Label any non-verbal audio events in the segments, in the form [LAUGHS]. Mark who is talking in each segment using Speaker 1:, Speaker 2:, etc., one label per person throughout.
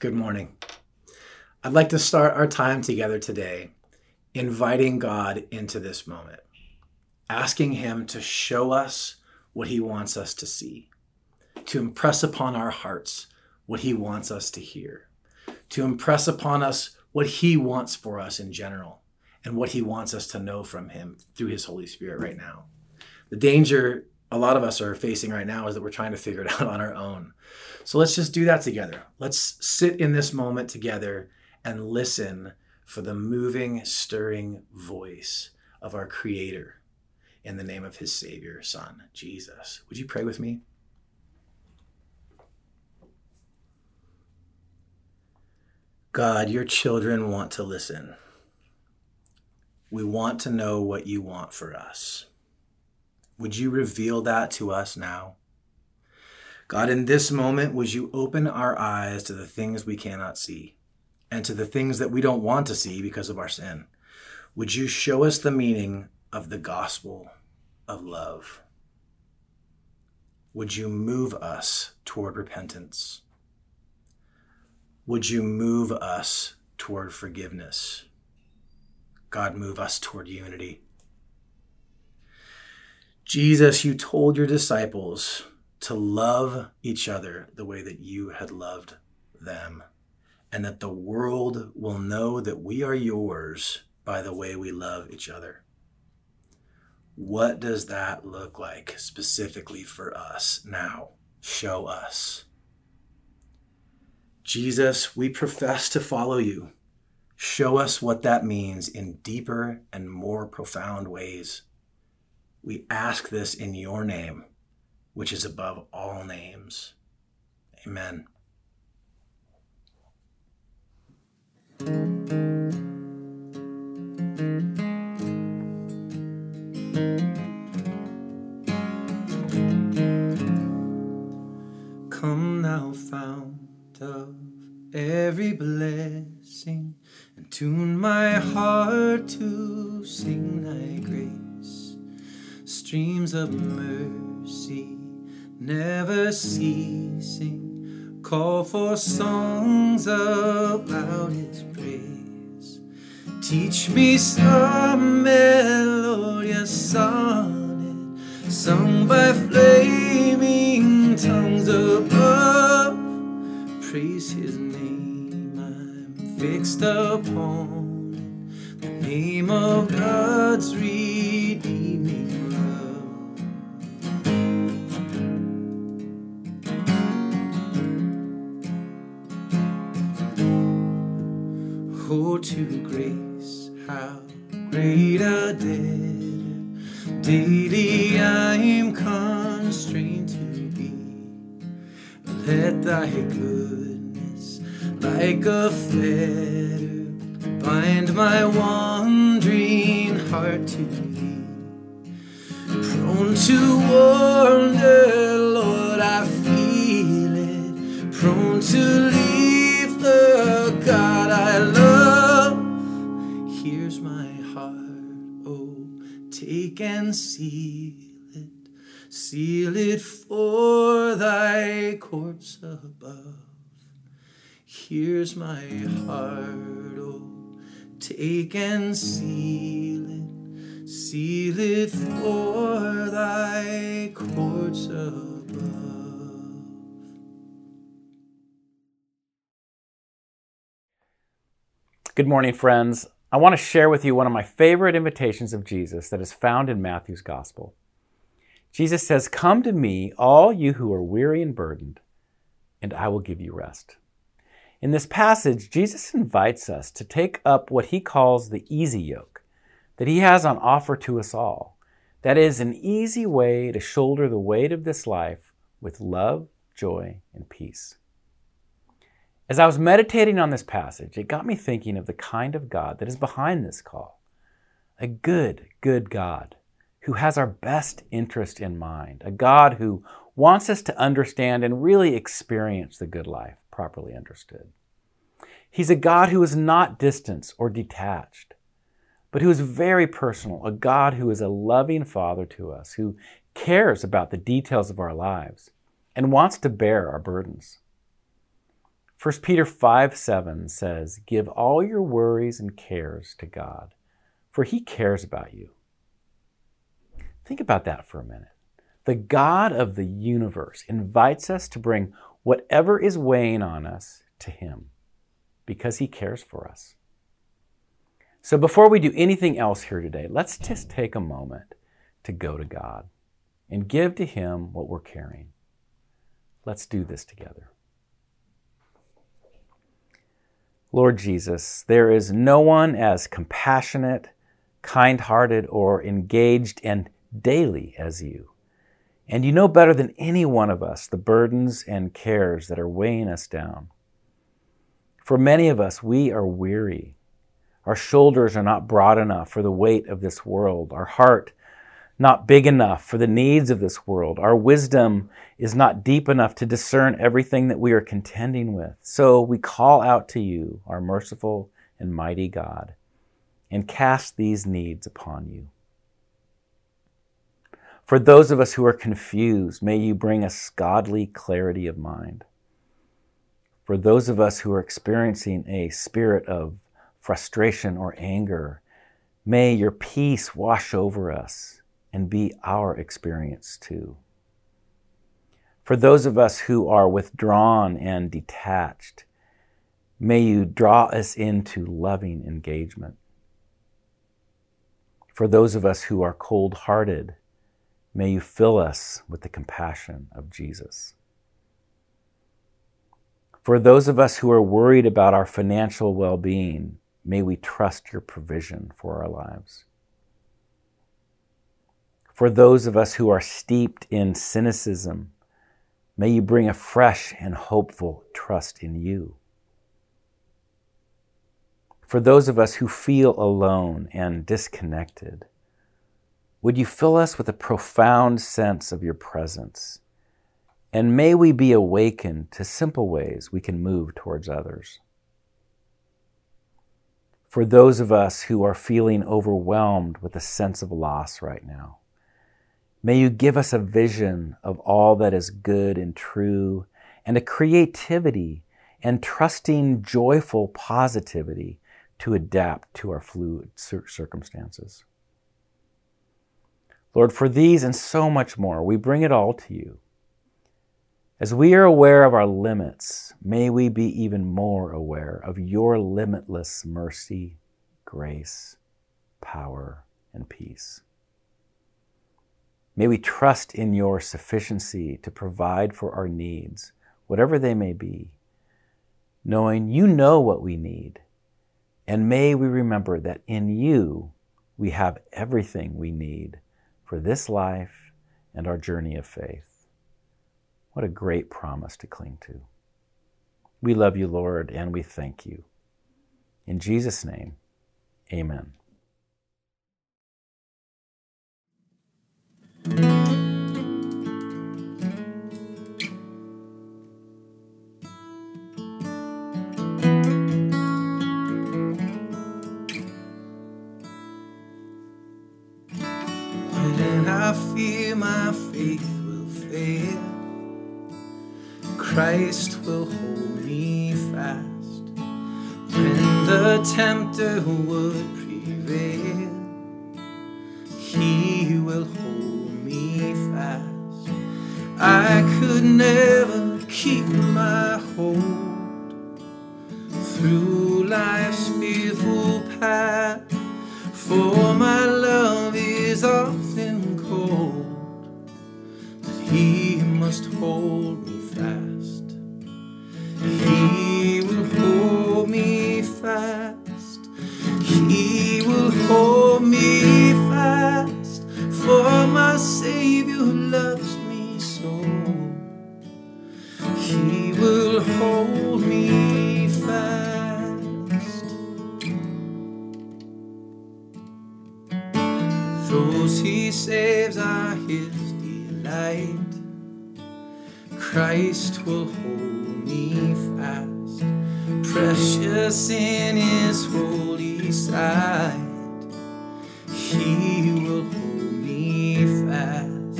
Speaker 1: Good morning. I'd like to start our time together today inviting God into this moment, asking Him to show us what He wants us to see, to impress upon our hearts what He wants us to hear, to impress upon us what He wants for us in general, and what He wants us to know from Him through His Holy Spirit right now. The danger a lot of us are facing right now is that we're trying to figure it [LAUGHS] out on our own. So let's just do that together. Let's sit in this moment together and listen for the moving, stirring voice of our Creator in the name of His Savior, Son, Jesus. Would you pray with me? God, your children want to listen. We want to know what you want for us. Would you reveal that to us now? God, in this moment, would you open our eyes to the things we cannot see and to the things that we don't want to see because of our sin? Would you show us the meaning of the gospel of love? Would you move us toward repentance? Would you move us toward forgiveness? God, move us toward unity. Jesus, you told your disciples to love each other the way that you had loved them, and that the world will know that we are yours by the way we love each other. What does that look like specifically for us now? Show us. Jesus, we profess to follow you. Show us what that means in deeper and more profound ways. We ask this in your name, which is above all names. Amen. Come now, fount of every blessing, and tune my heart to sing thy grace streams of mercy never ceasing. Call for songs of loudest praise. Teach me some melodious sonnet sung by flaming tongues above. Praise his name i'm fixed upon the name of god's redeeming to grace, how great a debtor daily I am constrained to be. Let thy goodness, like a fetter, bind my wandering heart to thee. Prone to wander, Lord, I feel it. Prone to take and seal it. Seal it for thy courts above. Here's my heart, oh, take and seal it. Seal it for thy courts above.
Speaker 2: Good morning, friends. I want to share with you one of my favorite invitations of Jesus that is found in Matthew's Gospel. Jesus says, Come to me, all you who are weary and burdened, and I will give you rest. In this passage, Jesus invites us to take up what he calls the easy yoke that he has on offer to us all. That is, an easy way to shoulder the weight of this life with love, joy, and peace. As I was meditating on this passage, it got me thinking of the kind of God that is behind this call. A good, good God who has our best interest in mind. A God who wants us to understand and really experience the good life, properly understood. He's a God who is not distant or detached, but who is very personal. A God who is a loving Father to us, who cares about the details of our lives and wants to bear our burdens. 1 Peter 5 7 says, Give all your worries and cares to God, for He cares about you. Think about that for a minute. The God of the universe invites us to bring whatever is weighing on us to Him because He cares for us. So before we do anything else here today, let's just take a moment to go to God and give to Him what we're carrying. Let's do this together. Lord Jesus, there is no one as compassionate, kind hearted, or engaged and daily as you. And you know better than any one of us the burdens and cares that are weighing us down. For many of us, we are weary. Our shoulders are not broad enough for the weight of this world. Our heart not big enough for the needs of this world. Our wisdom is not deep enough to discern everything that we are contending with. So we call out to you, our merciful and mighty God, and cast these needs upon you. For those of us who are confused, may you bring us godly clarity of mind. For those of us who are experiencing a spirit of frustration or anger, may your peace wash over us and be our experience too. For those of us who are withdrawn and detached, may you draw us into loving engagement. For those of us who are cold hearted, May you fill us with the compassion of Jesus. For those of us who are worried about our financial well being, may we trust your provision for our lives. For those of us who are steeped in cynicism, may you bring a fresh and hopeful trust in you. For those of us who feel alone and disconnected, would you fill us with a profound sense of your presence? And may we be awakened to simple ways we can move towards others. For those of us who are feeling overwhelmed with a sense of loss right now, may you give us a vision of all that is good and true and a creativity and trusting, joyful positivity to adapt to our fluid circumstances. Lord, for these and so much more, we bring it all to you. As we are aware of our limits, may we be even more aware of your limitless mercy, grace, power, and peace. May we trust in your sufficiency to provide for our needs, whatever they may be, knowing you know what we need. And may we remember that in you we have everything we need for this life and our journey of faith. What a great promise to cling to. We love you, Lord, and we thank you. In Jesus' name, amen.
Speaker 1: Christ will hold me fast when the tempter would prevail. He will hold fast. I could never keep my hold through life's will hold me fast, precious in his holy sight. He will hold me fast,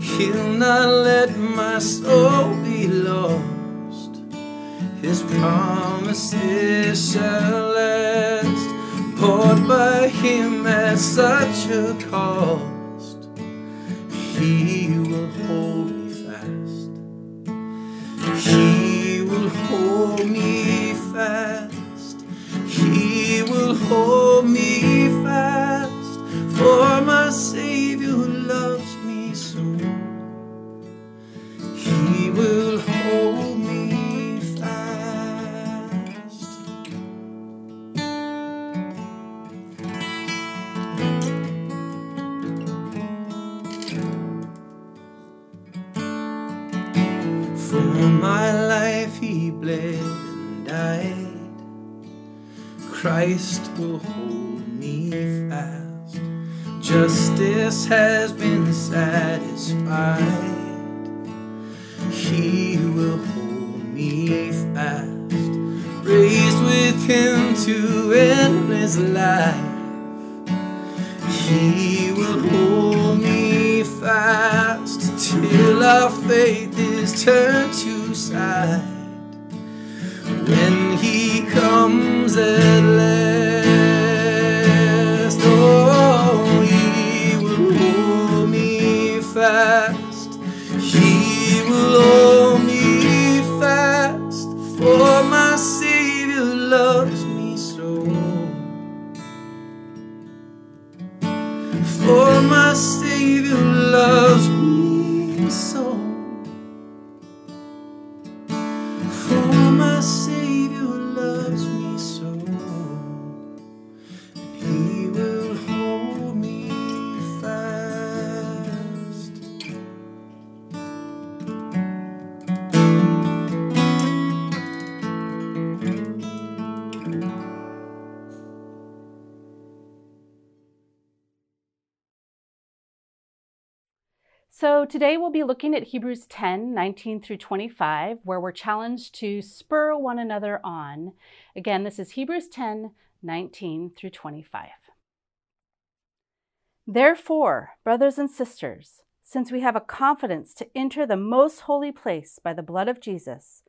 Speaker 1: he'll not let my soul be lost. His promises shall last, bought by Him at such a cost. He will hold Christ will hold me fast. Justice has been satisfied. He will hold me fast. Raised with him to endless life. He will hold me fast till our faith is turned to sight. When he comes at last,
Speaker 3: today we'll be looking at Hebrews 10 19 through 25, where we're challenged to spur one another on. Again, this is Hebrews 10 19 through 25. Therefore, brothers and sisters, since we have a confidence to enter the most holy place by the blood of Jesus,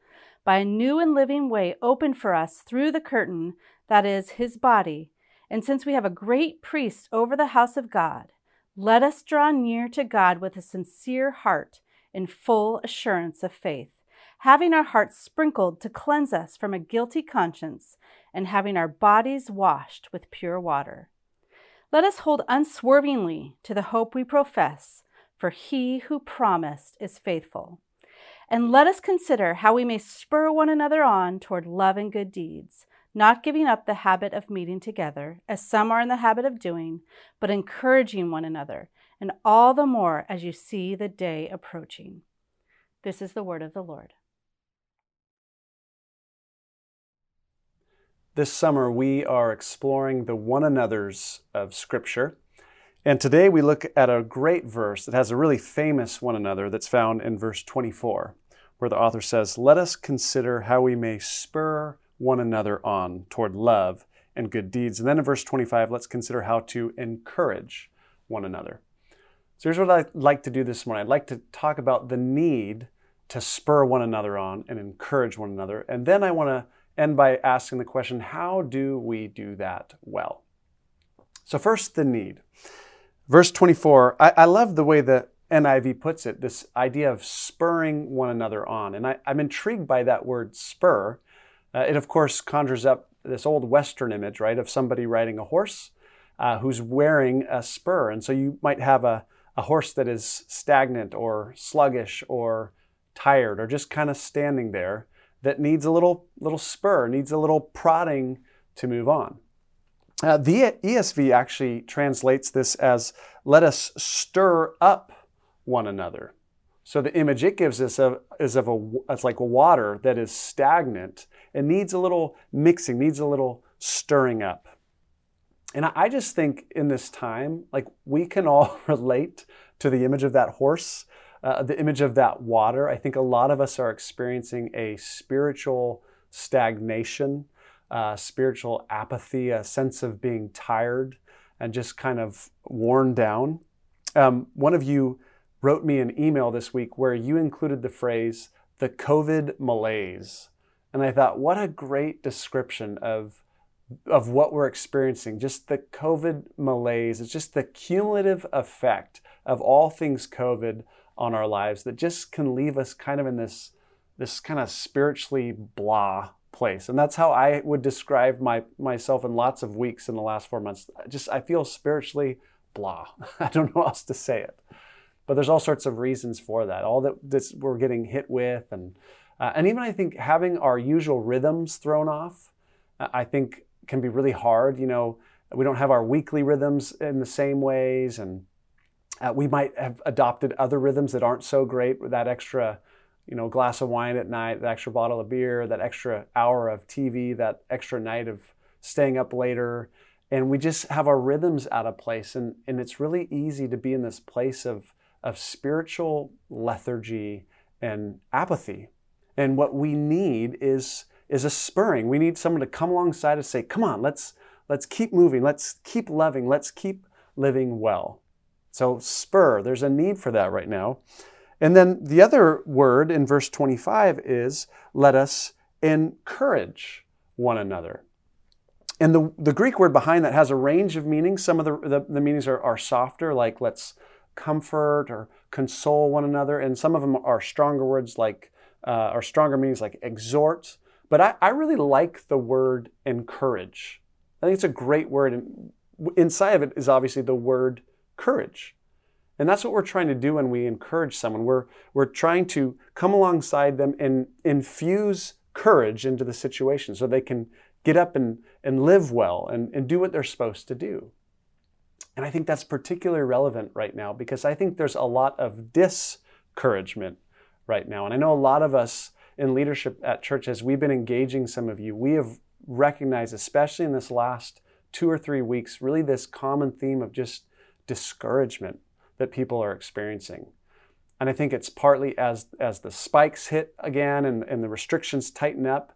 Speaker 3: by a new and living way opened for us through the curtain that is his body, and since we have a great priest over the house of God, let us draw near to God with a sincere heart in full assurance of faith, having our hearts sprinkled to cleanse us from a guilty conscience, and having our bodies washed with pure water. Let us hold unswervingly to the hope we profess, for he who promised is faithful. And let us consider how we may spur one another on toward love and good deeds not giving up the habit of meeting together, as some are in the habit of doing, but encouraging one another, and all the more as you see the day approaching. This is the word of the Lord.
Speaker 4: This summer, we are exploring the one another's of Scripture. And today we look at a great verse that has a really famous one another that's found in verse 24, where the author says, Let us consider how we may spur one another on toward love and good deeds. And then in verse 25, let's consider how to encourage one another. So here's what I'd like to do this morning I'd like to talk about the need to spur one another on and encourage one another. And then I want to end by asking the question how do we do that well? So, first, the need. Verse 24, I, I love the way the NIV puts it this idea of spurring one another on. And I, I'm intrigued by that word spur. Uh, it, of course, conjures up this old Western image, right, of somebody riding a horse uh, who's wearing a spur. And so you might have a, a horse that is stagnant or sluggish or tired or just kind of standing there that needs a little, little spur, needs a little prodding to move on. Uh, the ESV actually translates this as let us stir up one another. So the image it gives us of, is of a it's like water that is stagnant and needs a little mixing, needs a little stirring up. And I just think in this time, like we can all [LAUGHS] relate to the image of that horse, uh, the image of that water. I think a lot of us are experiencing a spiritual stagnation, uh, spiritual apathy, a sense of being tired and just kind of worn down. Um, one of you wrote me an email this week where you included the phrase the COVID malaise. And I thought, what a great description of, of what we're experiencing. Just the COVID malaise. It's just the cumulative effect of all things COVID on our lives that just can leave us kind of in this, this kind of spiritually blah place. And that's how I would describe my, myself in lots of weeks in the last four months. Just, I feel spiritually blah. [LAUGHS] I don't know how else to say it. But there's all sorts of reasons for that. All that this, we're getting hit with, and uh, and even I think having our usual rhythms thrown off, uh, I think can be really hard. You know, we don't have our weekly rhythms in the same ways, and uh, we might have adopted other rhythms that aren't so great with that extra, you know, glass of wine at night, that extra bottle of beer, that extra hour of TV, that extra night of staying up later and we just have our rhythms out of place and, and it's really easy to be in this place of, of spiritual lethargy and apathy and what we need is is a spurring. We need someone to come alongside and say come on let's let's keep moving. Let's keep loving. Let's keep living well. So spur there's a need for that right now. And then the other word in verse 25 is let us encourage one another. And the, the Greek word behind that has a range of meanings. Some of the, the, the meanings are, are softer, like let's comfort or console one another. And some of them are stronger words like, uh, or stronger meanings like exhort. But I, I really like the word encourage. I think it's a great word. And inside of it is obviously the word courage. And that's what we're trying to do when we encourage someone. We're, we're trying to come alongside them and infuse courage into the situation so they can get up and, and live well and, and do what they're supposed to do. And I think that's particularly relevant right now because I think there's a lot of discouragement right now. And I know a lot of us in leadership at churches, we've been engaging some of you, we have recognized, especially in this last two or three weeks, really this common theme of just discouragement that people are experiencing. And I think it's partly as, as the spikes hit again and, and the restrictions tighten up,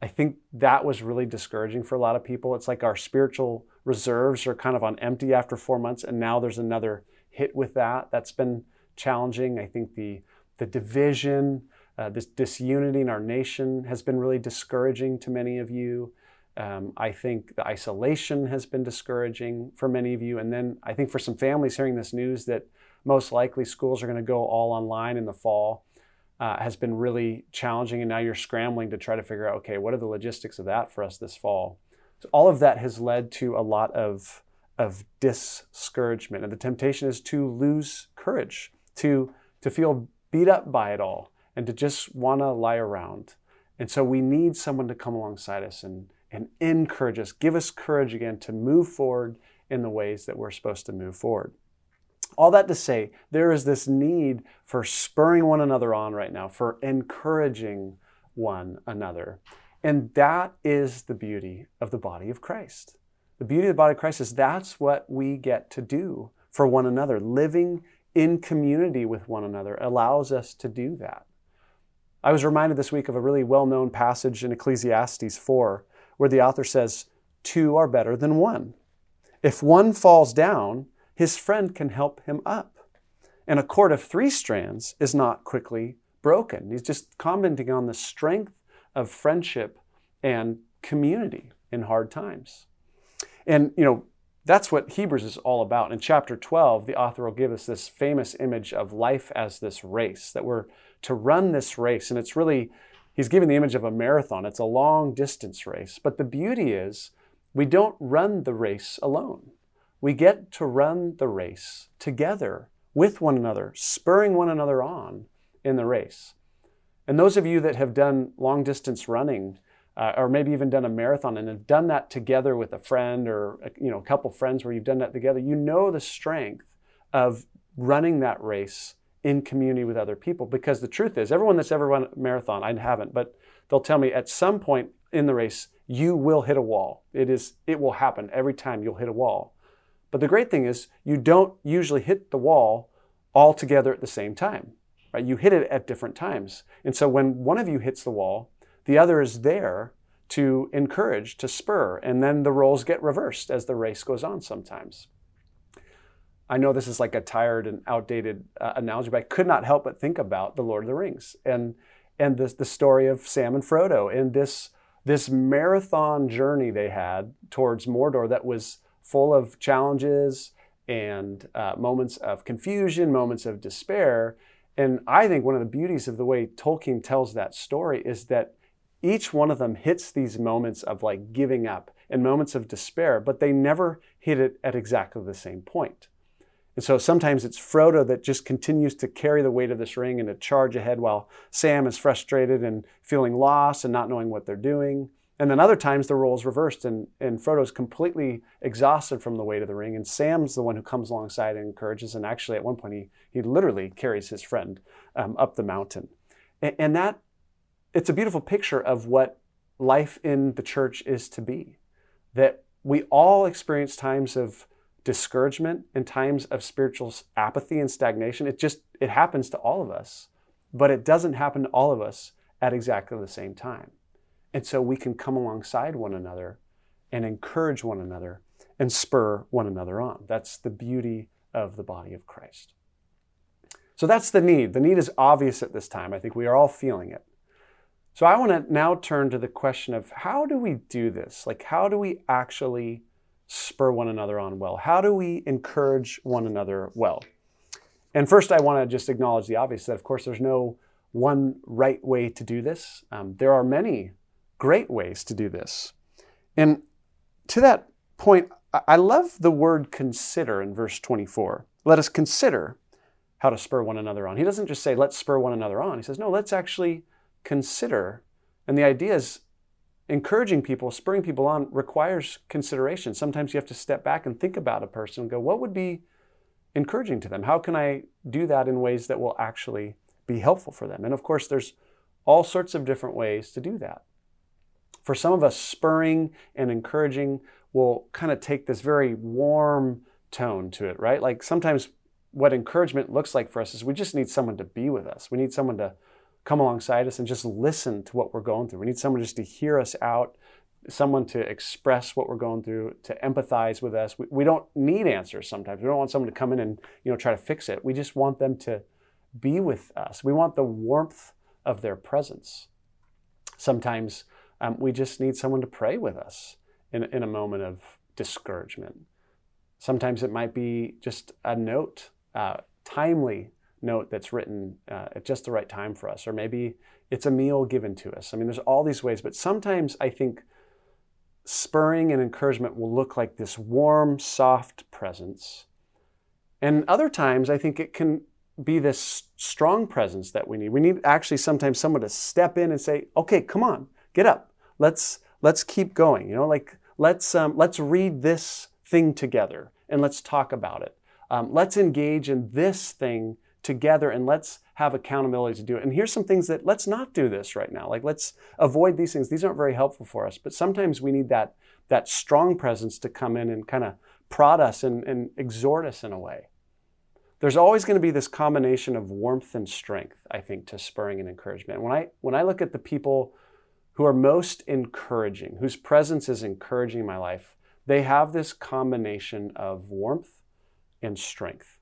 Speaker 4: I think that was really discouraging for a lot of people. It's like our spiritual reserves are kind of on empty after four months, and now there's another hit with that. That's been challenging. I think the the division, uh, this disunity in our nation has been really discouraging to many of you. Um, I think the isolation has been discouraging for many of you. And then I think for some families hearing this news that most likely schools are going to go all online in the fall uh, has been really challenging. And now you're scrambling to try to figure out, okay, what are the logistics of that for us this fall? So all of that has led to a lot of, of discouragement. And the temptation is to lose courage, to, to feel beat up by it all, and to just want to lie around. And so we need someone to come alongside us and, and encourage us, give us courage again to move forward in the ways that we're supposed to move forward. All that to say, there is this need for spurring one another on right now, for encouraging one another. And that is the beauty of the body of Christ. The beauty of the body of Christ is that's what we get to do for one another. Living in community with one another allows us to do that. I was reminded this week of a really well known passage in Ecclesiastes 4 where the author says, Two are better than one. If one falls down, his friend can help him up. And a cord of three strands is not quickly broken. He's just commenting on the strength of friendship and community in hard times. And, you know, that's what Hebrews is all about. In chapter 12, the author will give us this famous image of life as this race, that we're to run this race. And it's really, he's giving the image of a marathon. It's a long distance race. But the beauty is, we don't run the race alone we get to run the race together with one another, spurring one another on in the race. And those of you that have done long distance running, uh, or maybe even done a marathon and have done that together with a friend or you know a couple friends where you've done that together, you know the strength of running that race in community with other people. Because the truth is, everyone that's ever run a marathon, I haven't, but they'll tell me at some point in the race, you will hit a wall. It is, it will happen every time you'll hit a wall. But the great thing is you don't usually hit the wall all together at the same time. Right? You hit it at different times. And so when one of you hits the wall, the other is there to encourage, to spur, and then the roles get reversed as the race goes on sometimes. I know this is like a tired and outdated uh, analogy, but I could not help but think about the Lord of the Rings. And and the, the story of Sam and Frodo and this, this marathon journey they had towards Mordor that was full of challenges and uh, moments of confusion, moments of despair. And I think one of the beauties of the way Tolkien tells that story is that each one of them hits these moments of like giving up and moments of despair, but they never hit it at exactly the same point. And so sometimes it's Frodo that just continues to carry the weight of this ring and to charge ahead while Sam is frustrated and feeling lost and not knowing what they're doing. And then other times the roles reversed and, and Frodo's completely exhausted from the weight of the ring. And Sam's the one who comes alongside and encourages. And actually, at one point, he, he literally carries his friend um, up the mountain. And, and that, it's a beautiful picture of what life in the church is to be. That we all experience times of discouragement and times of spiritual apathy and stagnation. It just, it happens to all of us, but it doesn't happen to all of us at exactly the same time. And so we can come alongside one another and encourage one another and spur one another on. That's the beauty of the body of Christ. So that's the need. The need is obvious at this time. I think we are all feeling it. So I want to now turn to the question of how do we do this? Like, how do we actually spur one another on well? How do we encourage one another well? And first, I want to just acknowledge the obvious that, of course, there's no one right way to do this. Um, there are many great ways to do this. And to that point, I love the word consider in verse 24. Let us consider how to spur one another on. He doesn't just say, let's spur one another on. He says, no, let's actually consider. And the idea is encouraging people, spurring people on requires consideration. Sometimes you have to step back and think about a person and go, what would be encouraging to them? How can I do that in ways that will actually be helpful for them? And of course, there's all sorts of different ways to do that. For some of us, spurring and encouraging will kind of take this very warm tone to it, right? Like sometimes what encouragement looks like for us is we just need someone to be with us. We need someone to come alongside us and just listen to what we're going through. We need someone just to hear us out, someone to express what we're going through, to empathize with us. We, we don't need answers sometimes. We don't want someone to come in and you know try to fix it. We just want them to be with us. We want the warmth of their presence. Sometimes um, we just need someone to pray with us in, in a moment of discouragement. Sometimes it might be just a note, uh, timely note that's written uh, at just the right time for us, or maybe it's a meal given to us. I mean, there's all these ways, but sometimes I think spurring and encouragement will look like this warm, soft presence. And other times, I think it can be this strong presence that we need. We need actually sometimes someone to step in and say, okay, come on, get up. Let's let's keep going. You know, like let's um, let's read this thing together and let's talk about it. Um, let's engage in this thing together and let's have accountability to do it. And here's some things that let's not do this right now. Like let's avoid these things. These aren't very helpful for us. But sometimes we need that that strong presence to come in and kind of prod us and, and exhort us in a way. There's always going to be this combination of warmth and strength, I think, to spurring and encouragement. When I when I look at the people who are most encouraging, whose presence is encouraging my life, they have this combination of warmth and strength.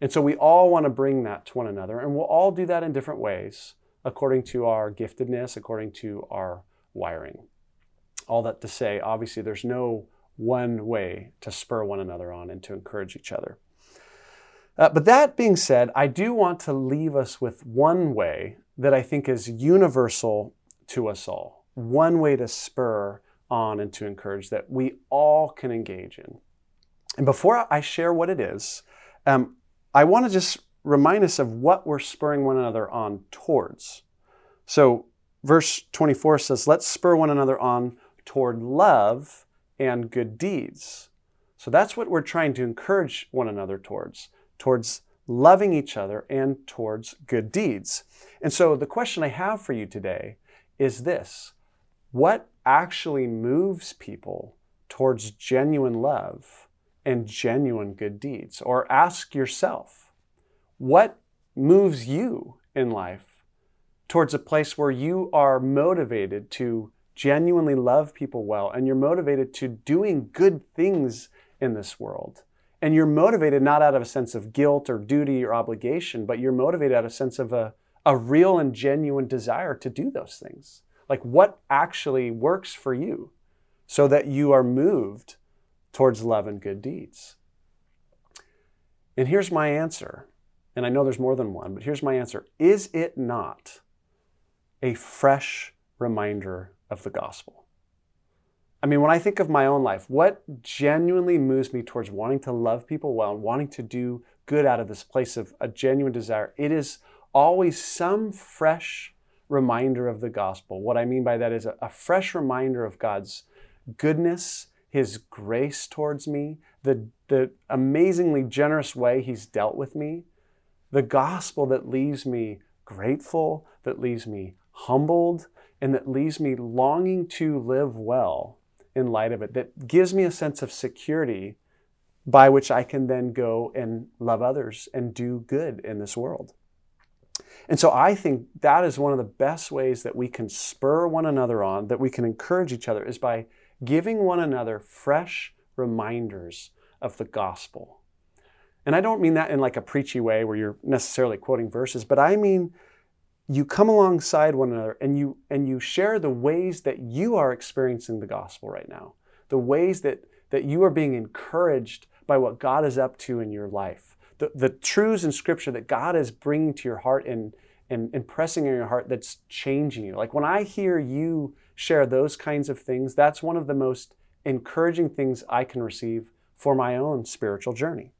Speaker 4: And so we all want to bring that to one another, and we'll all do that in different ways according to our giftedness, according to our wiring. All that to say, obviously, there's no one way to spur one another on and to encourage each other. Uh, but that being said, I do want to leave us with one way that I think is universal to us all. One way to spur on and to encourage that we all can engage in. And before I share what it is, um, I want to just remind us of what we're spurring one another on towards. So, verse 24 says, Let's spur one another on toward love and good deeds. So, that's what we're trying to encourage one another towards, towards loving each other and towards good deeds. And so, the question I have for you today is this what actually moves people towards genuine love and genuine good deeds? Or ask yourself, what moves you in life towards a place where you are motivated to genuinely love people well and you're motivated to doing good things in this world? And you're motivated not out of a sense of guilt or duty or obligation, but you're motivated out of a sense of a, a real and genuine desire to do those things. Like what actually works for you so that you are moved towards love and good deeds. And here's my answer. And I know there's more than one, but here's my answer. Is it not a fresh reminder of the gospel? I mean, when I think of my own life, what genuinely moves me towards wanting to love people well and wanting to do good out of this place of a genuine desire, it is always some fresh reminder of the gospel. What I mean by that is a, fresh reminder of God's goodness, His grace towards me, the, the amazingly generous way He's dealt with me, the gospel that leaves me grateful, that leaves me humbled, and that leaves me longing to live well in light of it that gives me a sense of security by which I can then go and love others and do good in this world. And so I think that is one of the best ways that we can spur one another on, that we can encourage each other, is by giving one another fresh reminders of the gospel. And I don't mean that in like a preachy way where you're necessarily quoting verses, but I mean you come alongside one another and you and you share the ways that you are experiencing the gospel right now the ways that that you are being encouraged by what god is up to in your life the, the truths in scripture that god is bringing to your heart and and impressing in your heart that's changing you like when i hear you share those kinds of things that's one of the most encouraging things i can receive for my own spiritual journey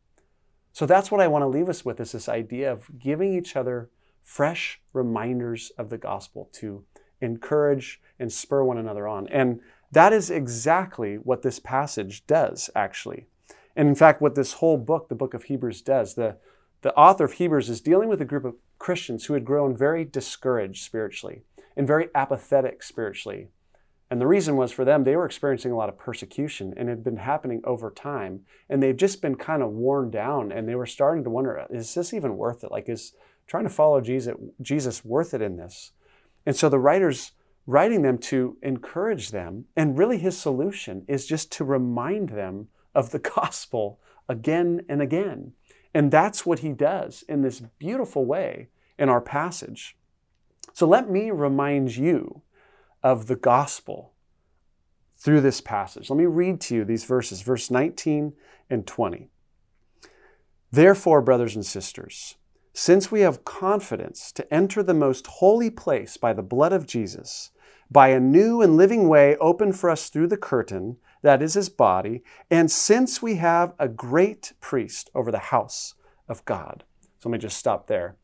Speaker 4: so that's what i want to leave us with is this idea of giving each other fresh reminders of the gospel to encourage and spur one another on. And that is exactly what this passage does, actually. And in fact, what this whole book, the book of Hebrews, does. The, the author of Hebrews is dealing with a group of Christians who had grown very discouraged spiritually and very apathetic spiritually. And the reason was for them, they were experiencing a lot of persecution and it had been happening over time. And they've just been kind of worn down and they were starting to wonder is this even worth it? Like, is, trying to follow Jesus, Jesus worth it in this? And so the writer's writing them to encourage them. And really, his solution is just to remind them of the [LAUGHS] gospel again and again. And that's what he does in this beautiful way in our passage. So let me remind you of the gospel through this passage. Let me read to you these verses, verse 19 and 20. Therefore, brothers and sisters, since we have confidence to enter the most holy place by the blood of Jesus, by a new and living way open for us through the curtain, that is his body, and since we have a great priest over the house of God. So let me just stop there.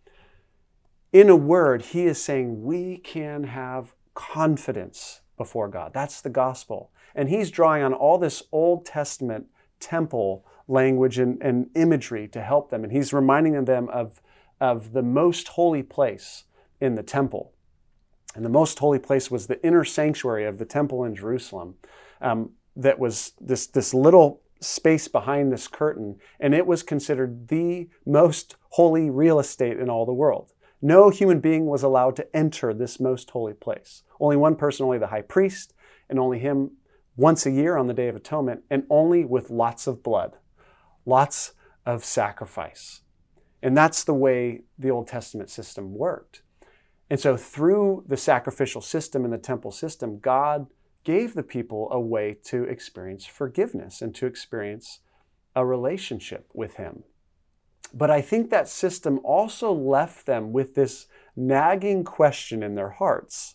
Speaker 4: In a word, he is saying we can have confidence before God. That's the gospel. And he's drawing on all this Old Testament temple language and, and imagery to help them. And he's reminding them of of the most holy place in the temple. And the most holy place was the inner sanctuary of the temple in Jerusalem. Um, that was this, this little space behind this curtain, and it was considered the most holy real estate in all the world. No human being was allowed to enter this most holy place. Only one person, only the high priest, and only him once a year on the Day of Atonement, and only with lots of blood, lots of sacrifice. And that's the way the Old Testament system worked. And so, through the sacrificial system and the temple system, God gave the people a way to experience forgiveness and to experience a relationship with Him. But I think that system also left them with this nagging question in their hearts,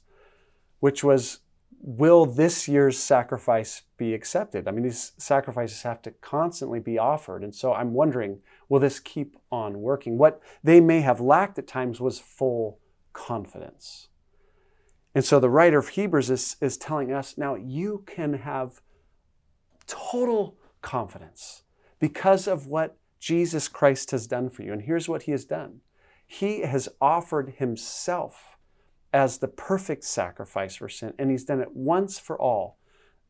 Speaker 4: which was will this year's sacrifice be accepted? I mean, these sacrifices have to constantly be offered. And so I'm wondering, will this keep on working? What they may have lacked at times was full confidence. And so the writer of Hebrews is, is telling us now you can have total confidence because of what Jesus Christ has done for you. And here's what he has done He has offered himself as the perfect sacrifice for sin, and he's done it once for all.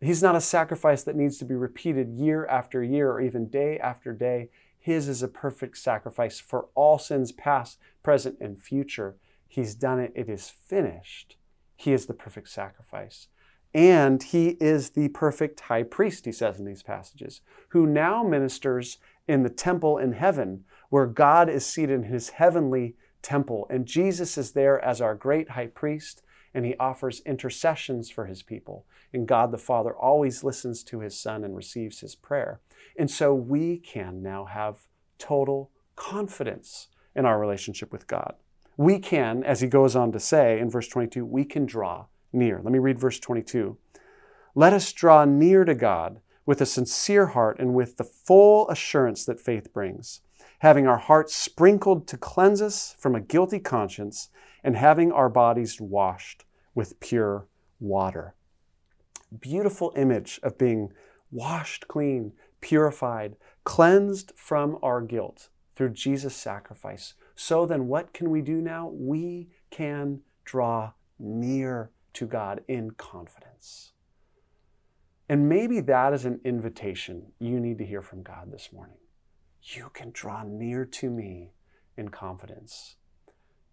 Speaker 4: He's not a sacrifice that needs to be repeated year after year or even day after day. His is a perfect sacrifice for all sins past, present, and future. He's done it. It is finished. He is the perfect sacrifice. And he is the perfect high priest, he says in these passages, who now ministers in the temple in heaven, where God is seated in his heavenly temple. And Jesus is there as our great high priest, and he offers intercessions for his people. And God the Father always listens to his Son and receives his prayer. And so we can now have total confidence in our relationship with God. We can, as he goes on to say in verse 22, we can draw near. Let me read verse 22. Let us draw near to God with a sincere heart and with the full assurance that faith brings, having our hearts sprinkled to cleanse us from a guilty conscience and having our bodies washed with pure water. Beautiful image of being washed clean, purified, cleansed from our guilt through Jesus' sacrifice. So then, what can we do now? We can draw near to God in confidence. And maybe that is an invitation you need to hear from God this morning. You can draw near to me in confidence.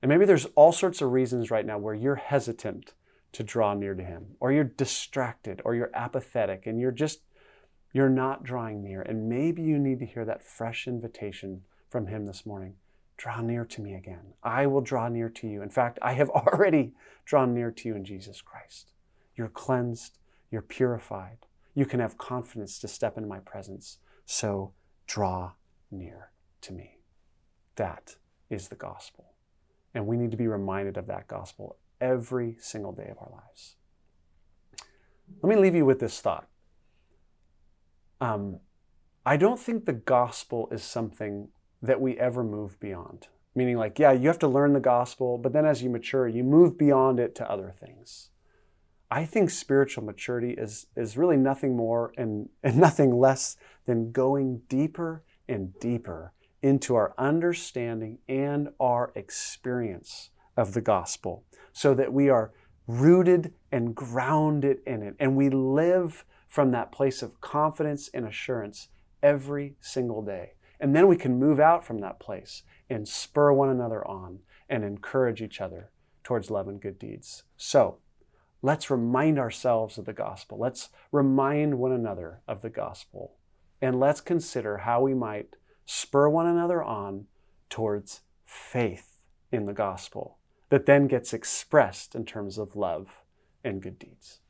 Speaker 4: And maybe there's all sorts of reasons right now where you're hesitant to draw near to Him, or you're distracted, or you're apathetic, and you're just, you're not drawing near. And maybe you need to hear that fresh invitation from Him this morning draw near to me again. I will draw near to you. In fact, I have [LAUGHS] already drawn near to you in Jesus Christ. You're cleansed, you're purified. You can have confidence to step into my presence. So draw near to me. That is the gospel. And we need to be reminded of that gospel every single day of our lives. Let me leave you with this thought. Um, I don't think the gospel is something that we ever move beyond. Meaning, like, yeah, you have to learn the gospel, but then as you mature, you move beyond it to other things. I think spiritual maturity is, is really nothing more and, and [LAUGHS] nothing less than going deeper and deeper into our understanding and our experience of the gospel so that we are rooted and grounded in it. And we live from that place of confidence and assurance every single day. And then we can move out from that place and spur one another on and encourage each other towards love and good deeds. So let's remind ourselves of the gospel. Let's remind one another of the gospel. And let's consider how we might spur one another on towards faith in the gospel that then gets expressed in terms of love and good deeds.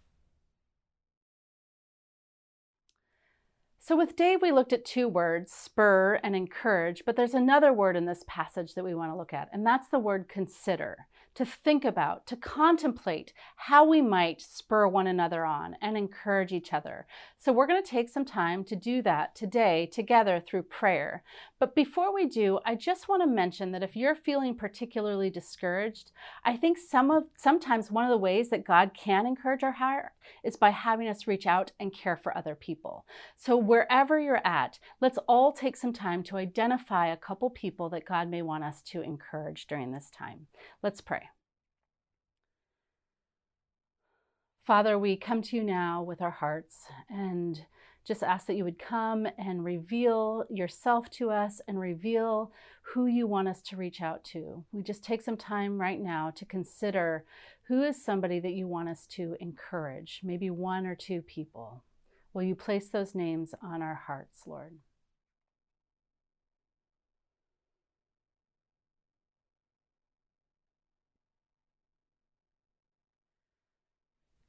Speaker 3: So, with Dave, we looked at two words, spur and encourage, but there's another word in this passage that we want to look at, and that's the word consider to think about, to contemplate how we might spur one another on and encourage each other. So, we're going to take some time to do that today together through prayer. But before we do, I just want to mention that if you're feeling particularly discouraged, I think some of sometimes one of the ways that God can encourage our heart is by having us reach out and care for other people. So, wherever you're at, let's all take some time to identify a couple people that God may want us to encourage during this time. Let's pray. Father, we come to you now with our hearts and just ask that you would come and reveal yourself to us and reveal who you want us to reach out to. We just take some time right now to consider who is somebody that you want us to encourage, maybe one or two people. Will you place those names on our hearts, Lord?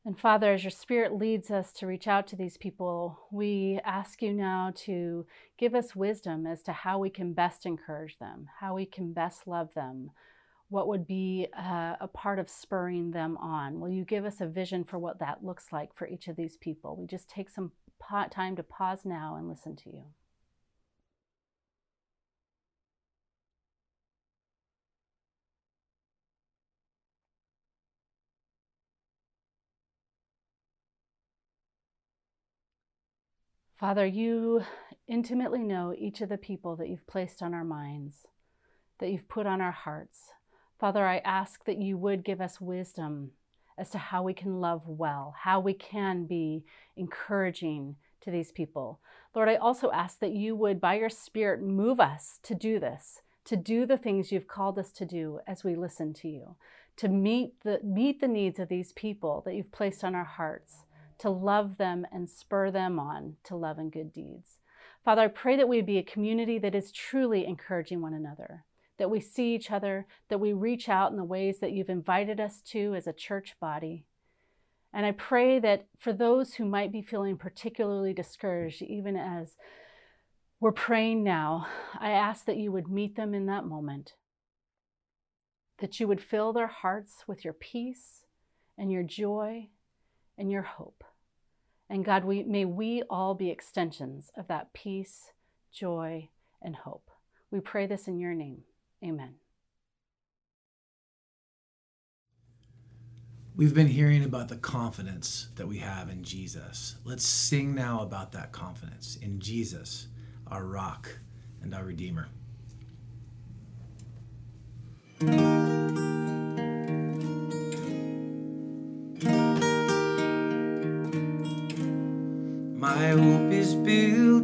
Speaker 3: And Father, as your Spirit leads us to reach out to these people, we ask you now to give us wisdom as to how we can best encourage them, how we can best love them, what would be a, a part of spurring them on. Will you give us a vision for what that looks like for each of these people? We just take some time to pause now and listen to you. Father, you intimately know each of the people that you've placed on our minds, that you've put on our hearts. Father, I ask that you would give us wisdom as to how we can love well, how we can be encouraging to these people. Lord, I also ask that you would, by your Spirit, move us to do this, to do the things you've called us to do as we listen to you, to meet the, meet the needs of these people that you've placed on our hearts to love them and spur them on to love and good deeds. Father, I pray that we be a community that is truly encouraging one another, that we see each other, that we reach out in the ways that you've invited us to as a church body. And I pray that for those who might be feeling particularly discouraged, even as we're praying now, I ask that you would meet them in that moment, that you would fill their hearts with your peace and your joy and your hope. And God, we, may we all be extensions of that peace, joy, and hope. We pray this in your name. Amen.
Speaker 1: We've been hearing about the confidence that we have in Jesus. Let's sing now about that confidence in Jesus, our rock and our Redeemer.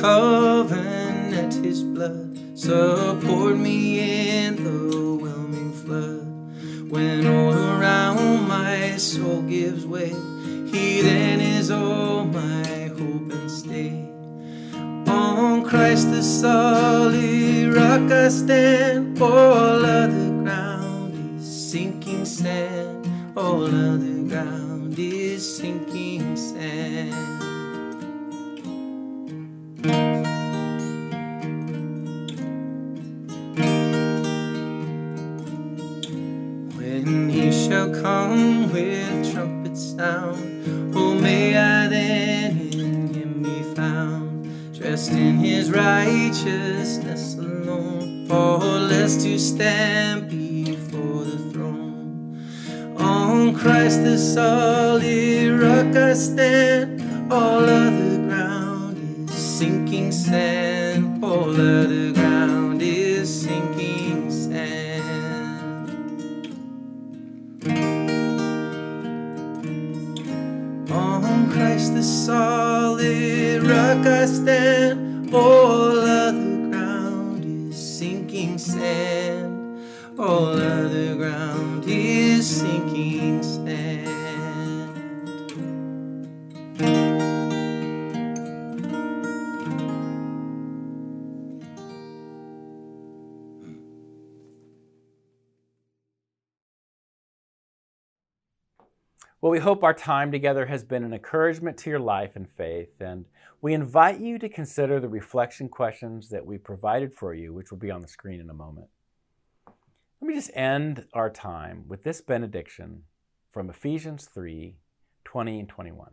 Speaker 1: Covenant, his blood support me in the whelming flood. When all around my soul gives way, he then is all my hope and stay. On Christ the solid rock I stand, all other ground is sinking sand, all other ground is sinking sand. Righteousness alone, faultless to stand before the throne. On Christ the solid
Speaker 2: Well, we hope our time together has been an encouragement to your life and faith, and we invite you to consider the reflection questions that we provided for you, which will be on the screen in a moment. Let me just end our time with this benediction from Ephesians 3 20 and 21.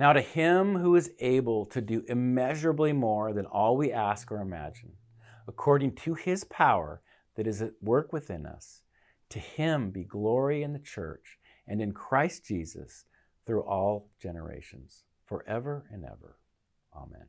Speaker 2: Now, to him who is able to do immeasurably more than all we ask or imagine, according to his power that is at work within us, to him be glory in the church and in Christ Jesus through all generations, forever and ever. Amen.